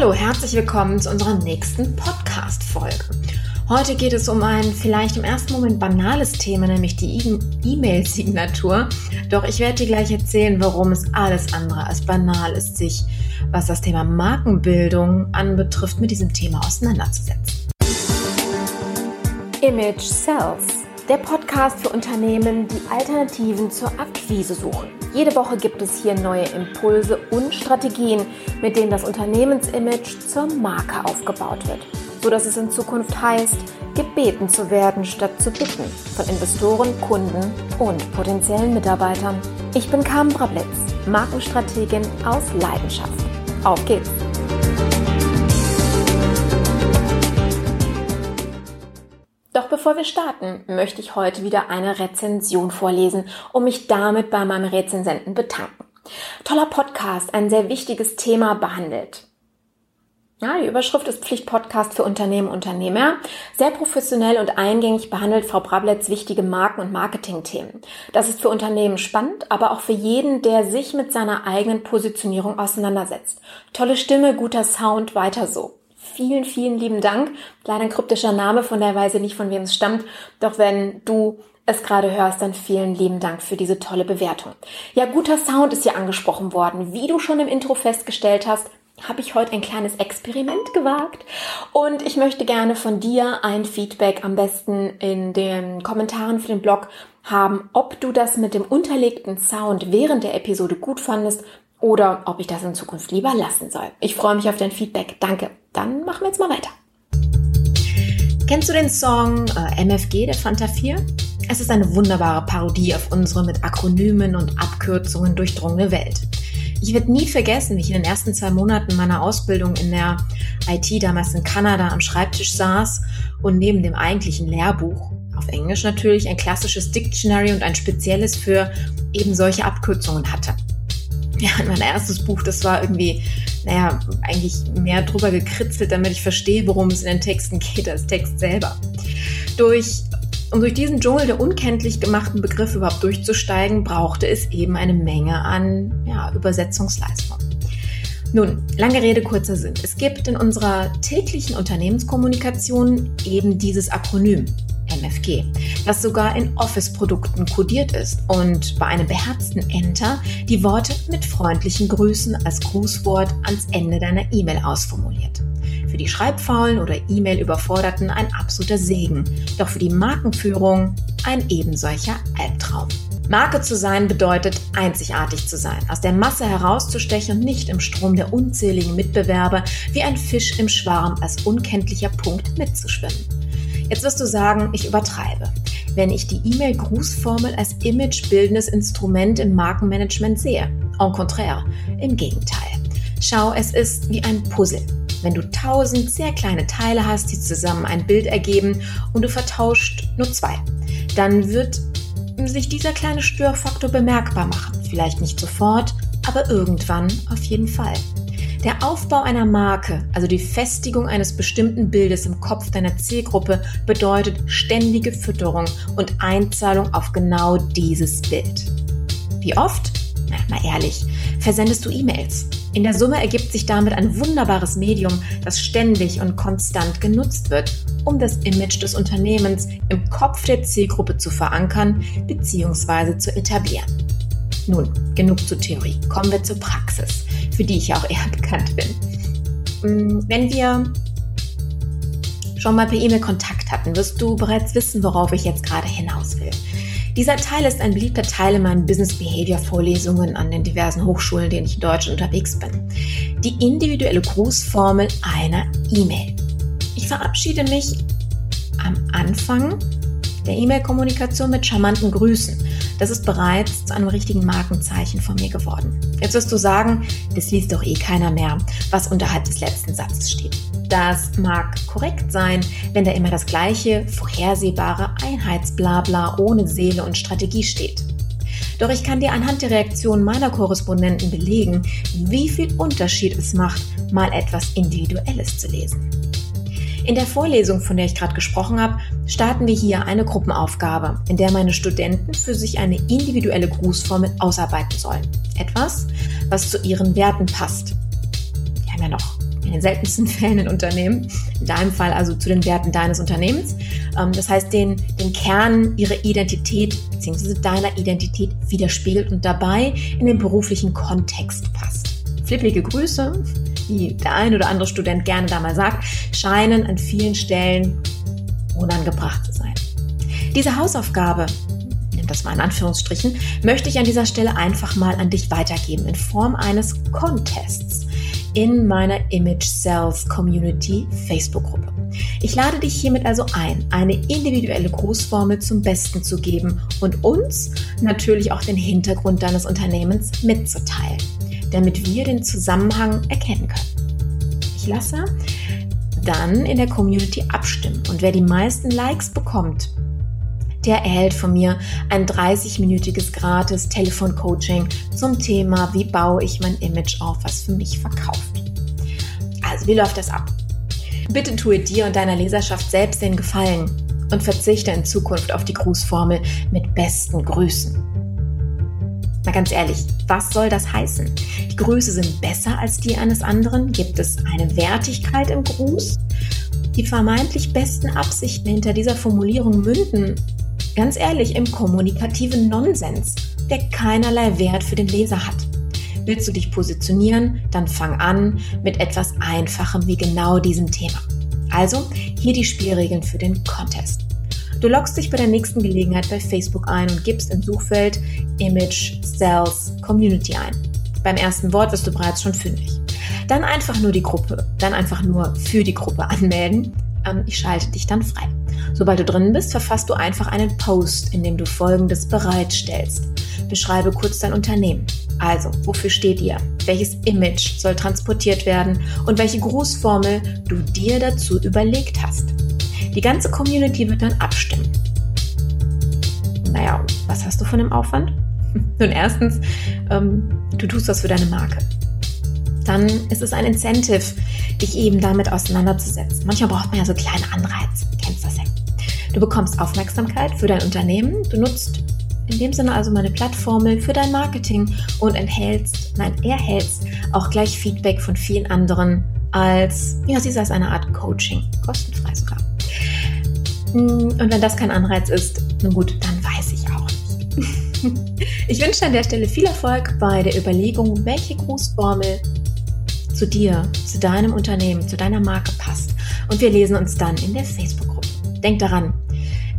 Hallo, herzlich willkommen zu unserer nächsten Podcast-Folge. Heute geht es um ein vielleicht im ersten Moment banales Thema, nämlich die E-Mail-Signatur. Doch ich werde dir gleich erzählen, warum es alles andere als banal ist, sich, was das Thema Markenbildung anbetrifft, mit diesem Thema auseinanderzusetzen. Image Sells, der Podcast für Unternehmen, die Alternativen zur Akquise suchen. Jede Woche gibt es hier neue Impulse und Strategien, mit denen das Unternehmensimage zur Marke aufgebaut wird, sodass es in Zukunft heißt, gebeten zu werden statt zu bitten von Investoren, Kunden und potenziellen Mitarbeitern. Ich bin Carmen Brablitz, Markenstrategin aus Leidenschaft. Auf geht's! Doch bevor wir starten, möchte ich heute wieder eine Rezension vorlesen und mich damit bei meinem Rezensenten bedanken. Toller Podcast, ein sehr wichtiges Thema behandelt. Ja, die Überschrift ist Pflichtpodcast für Unternehmen Unternehmer. Sehr professionell und eingängig behandelt Frau Brabletz wichtige Marken- und Marketingthemen. Das ist für Unternehmen spannend, aber auch für jeden, der sich mit seiner eigenen Positionierung auseinandersetzt. Tolle Stimme, guter Sound, weiter so vielen, vielen lieben Dank. Leider ein kryptischer Name, von der Weise nicht, von wem es stammt. Doch wenn du es gerade hörst, dann vielen lieben Dank für diese tolle Bewertung. Ja, guter Sound ist hier angesprochen worden. Wie du schon im Intro festgestellt hast, habe ich heute ein kleines Experiment gewagt und ich möchte gerne von dir ein Feedback am besten in den Kommentaren für den Blog haben, ob du das mit dem unterlegten Sound während der Episode gut fandest oder ob ich das in Zukunft lieber lassen soll. Ich freue mich auf dein Feedback. Danke. Dann machen wir jetzt mal weiter. Kennst du den Song äh, MFG der Fanta 4? Es ist eine wunderbare Parodie auf unsere mit Akronymen und Abkürzungen durchdrungene Welt. Ich werde nie vergessen, wie ich in den ersten zwei Monaten meiner Ausbildung in der IT damals in Kanada am Schreibtisch saß und neben dem eigentlichen Lehrbuch, auf Englisch natürlich, ein klassisches Dictionary und ein spezielles für eben solche Abkürzungen hatte ja, mein erstes Buch, das war irgendwie, naja, eigentlich mehr drüber gekritzelt, damit ich verstehe, worum es in den Texten geht, als Text selber. Durch, um durch diesen Dschungel der unkenntlich gemachten Begriffe überhaupt durchzusteigen, brauchte es eben eine Menge an ja, Übersetzungsleistung. Nun, lange Rede, kurzer Sinn. Es gibt in unserer täglichen Unternehmenskommunikation eben dieses Akronym MFG, das sogar in Office-Produkten kodiert ist und bei einem beherzten Enter die Worte mit freundlichen Grüßen als Grußwort ans Ende deiner E-Mail ausformuliert. Für die Schreibfaulen oder E-Mail-Überforderten ein absoluter Segen, doch für die Markenführung ein ebensolcher Albtraum. Marke zu sein bedeutet, einzigartig zu sein, aus der Masse herauszustechen und nicht im Strom der unzähligen Mitbewerber wie ein Fisch im Schwarm als unkenntlicher Punkt mitzuschwimmen. Jetzt wirst du sagen, ich übertreibe. Wenn ich die E-Mail-Grußformel als imagebildendes Instrument im Markenmanagement sehe. En contraire, im Gegenteil. Schau, es ist wie ein Puzzle. Wenn du tausend sehr kleine Teile hast, die zusammen ein Bild ergeben und du vertauscht nur zwei, dann wird sich dieser kleine Störfaktor bemerkbar machen. Vielleicht nicht sofort, aber irgendwann auf jeden Fall. Der Aufbau einer Marke, also die Festigung eines bestimmten Bildes im Kopf deiner Zielgruppe, bedeutet ständige Fütterung und Einzahlung auf genau dieses Bild. Wie oft? Na, mal ehrlich, versendest du E-Mails? In der Summe ergibt sich damit ein wunderbares Medium, das ständig und konstant genutzt wird, um das Image des Unternehmens im Kopf der Zielgruppe zu verankern bzw. zu etablieren. Nun, genug zur Theorie. Kommen wir zur Praxis für die ich auch eher bekannt bin. Mm, wenn wir schon mal per E-Mail Kontakt hatten, wirst du bereits wissen, worauf ich jetzt gerade hinaus will. Dieser Teil ist ein beliebter Teil in meinen Business Behavior Vorlesungen an den diversen Hochschulen, denen ich in Deutschland unterwegs bin. Die individuelle Grußformel einer E-Mail. Ich verabschiede mich am Anfang der E-Mail-Kommunikation mit charmanten Grüßen. Das ist bereits zu einem richtigen Markenzeichen von mir geworden. Jetzt wirst du sagen, das liest doch eh keiner mehr, was unterhalb des letzten Satzes steht. Das mag korrekt sein, wenn da immer das gleiche, vorhersehbare Einheitsblabla ohne Seele und Strategie steht. Doch ich kann dir anhand der Reaktionen meiner Korrespondenten belegen, wie viel Unterschied es macht, mal etwas Individuelles zu lesen. In der Vorlesung, von der ich gerade gesprochen habe, starten wir hier eine Gruppenaufgabe, in der meine Studenten für sich eine individuelle Grußformel ausarbeiten sollen. Etwas, was zu ihren Werten passt. Wir haben ja noch in den seltensten Fällen in Unternehmen, in deinem Fall also zu den Werten deines Unternehmens. Ähm, das heißt, den, den Kern ihrer Identität bzw. deiner Identität widerspiegelt und dabei in den beruflichen Kontext passt. Flippige Grüße, wie der ein oder andere Student gerne da mal sagt, scheinen an vielen Stellen unangebracht zu sein. Diese Hausaufgabe, nimm das mal in Anführungsstrichen, möchte ich an dieser Stelle einfach mal an dich weitergeben in Form eines Contests in meiner Image Sales Community Facebook-Gruppe. Ich lade dich hiermit also ein, eine individuelle Grußformel zum Besten zu geben und uns natürlich auch den Hintergrund deines Unternehmens mitzuteilen, damit wir den Zusammenhang erkennen können. Ich lasse dann in der Community abstimmen und wer die meisten Likes bekommt, der erhält von mir ein 30-minütiges gratis Telefoncoaching zum Thema, wie baue ich mein Image auf, was für mich verkauft. Also, wie läuft das ab? Bitte tue dir und deiner Leserschaft selbst den Gefallen und verzichte in Zukunft auf die Grußformel mit besten Grüßen. Na ganz ehrlich, was soll das heißen? Die Grüße sind besser als die eines anderen? Gibt es eine Wertigkeit im Gruß? Die vermeintlich besten Absichten hinter dieser Formulierung münden Ganz ehrlich, im kommunikativen Nonsens, der keinerlei Wert für den Leser hat. Willst du dich positionieren, dann fang an mit etwas Einfachem wie genau diesem Thema. Also hier die Spielregeln für den Contest. Du loggst dich bei der nächsten Gelegenheit bei Facebook ein und gibst im Suchfeld Image, Sales, Community ein. Beim ersten Wort wirst du bereits schon fündig. Dann einfach nur die Gruppe, dann einfach nur für die Gruppe anmelden. Ähm, ich schalte dich dann frei. Sobald du drin bist, verfasst du einfach einen Post, in dem du Folgendes bereitstellst. Beschreibe kurz dein Unternehmen. Also, wofür steht ihr? Welches Image soll transportiert werden und welche Grußformel du dir dazu überlegt hast? Die ganze Community wird dann abstimmen. Naja, was hast du von dem Aufwand? Nun, erstens, ähm, du tust was für deine Marke. Dann ist es ein Incentive, dich eben damit auseinanderzusetzen. Manchmal braucht man ja so kleine Anreize. Du kennst das ja. Du bekommst Aufmerksamkeit für dein Unternehmen. Du nutzt in dem Sinne also meine Plattformel für dein Marketing und enthältst, nein, erhältst auch gleich Feedback von vielen anderen als, ja, sie als eine Art Coaching, kostenfrei sogar. Hm, und wenn das kein Anreiz ist, nun gut, dann weiß ich auch nicht. Ich wünsche an der Stelle viel Erfolg bei der Überlegung, welche Grußformel zu dir, zu deinem Unternehmen, zu deiner Marke passt. Und wir lesen uns dann in der Facebook-Gruppe. Denk daran,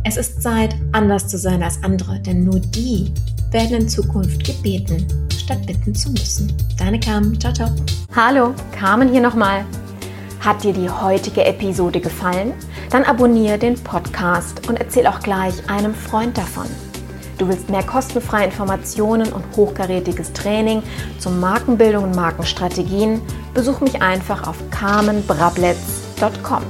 es ist Zeit, anders zu sein als andere, denn nur die werden in Zukunft gebeten, statt bitten zu müssen. Deine Carmen. Ciao, ciao. Hallo, Carmen hier nochmal. Hat dir die heutige Episode gefallen? Dann abonniere den Podcast und erzähl auch gleich einem Freund davon. Du willst mehr kostenfreie Informationen und hochkarätiges Training zur Markenbildung und Markenstrategien? Besuch mich einfach auf carmenbrabletz.com.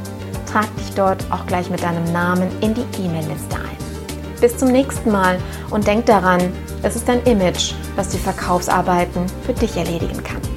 Trag dich dort auch gleich mit deinem Namen in die E-Mail-Liste ein. Bis zum nächsten Mal und denk daran, es ist dein Image, das die Verkaufsarbeiten für dich erledigen kann.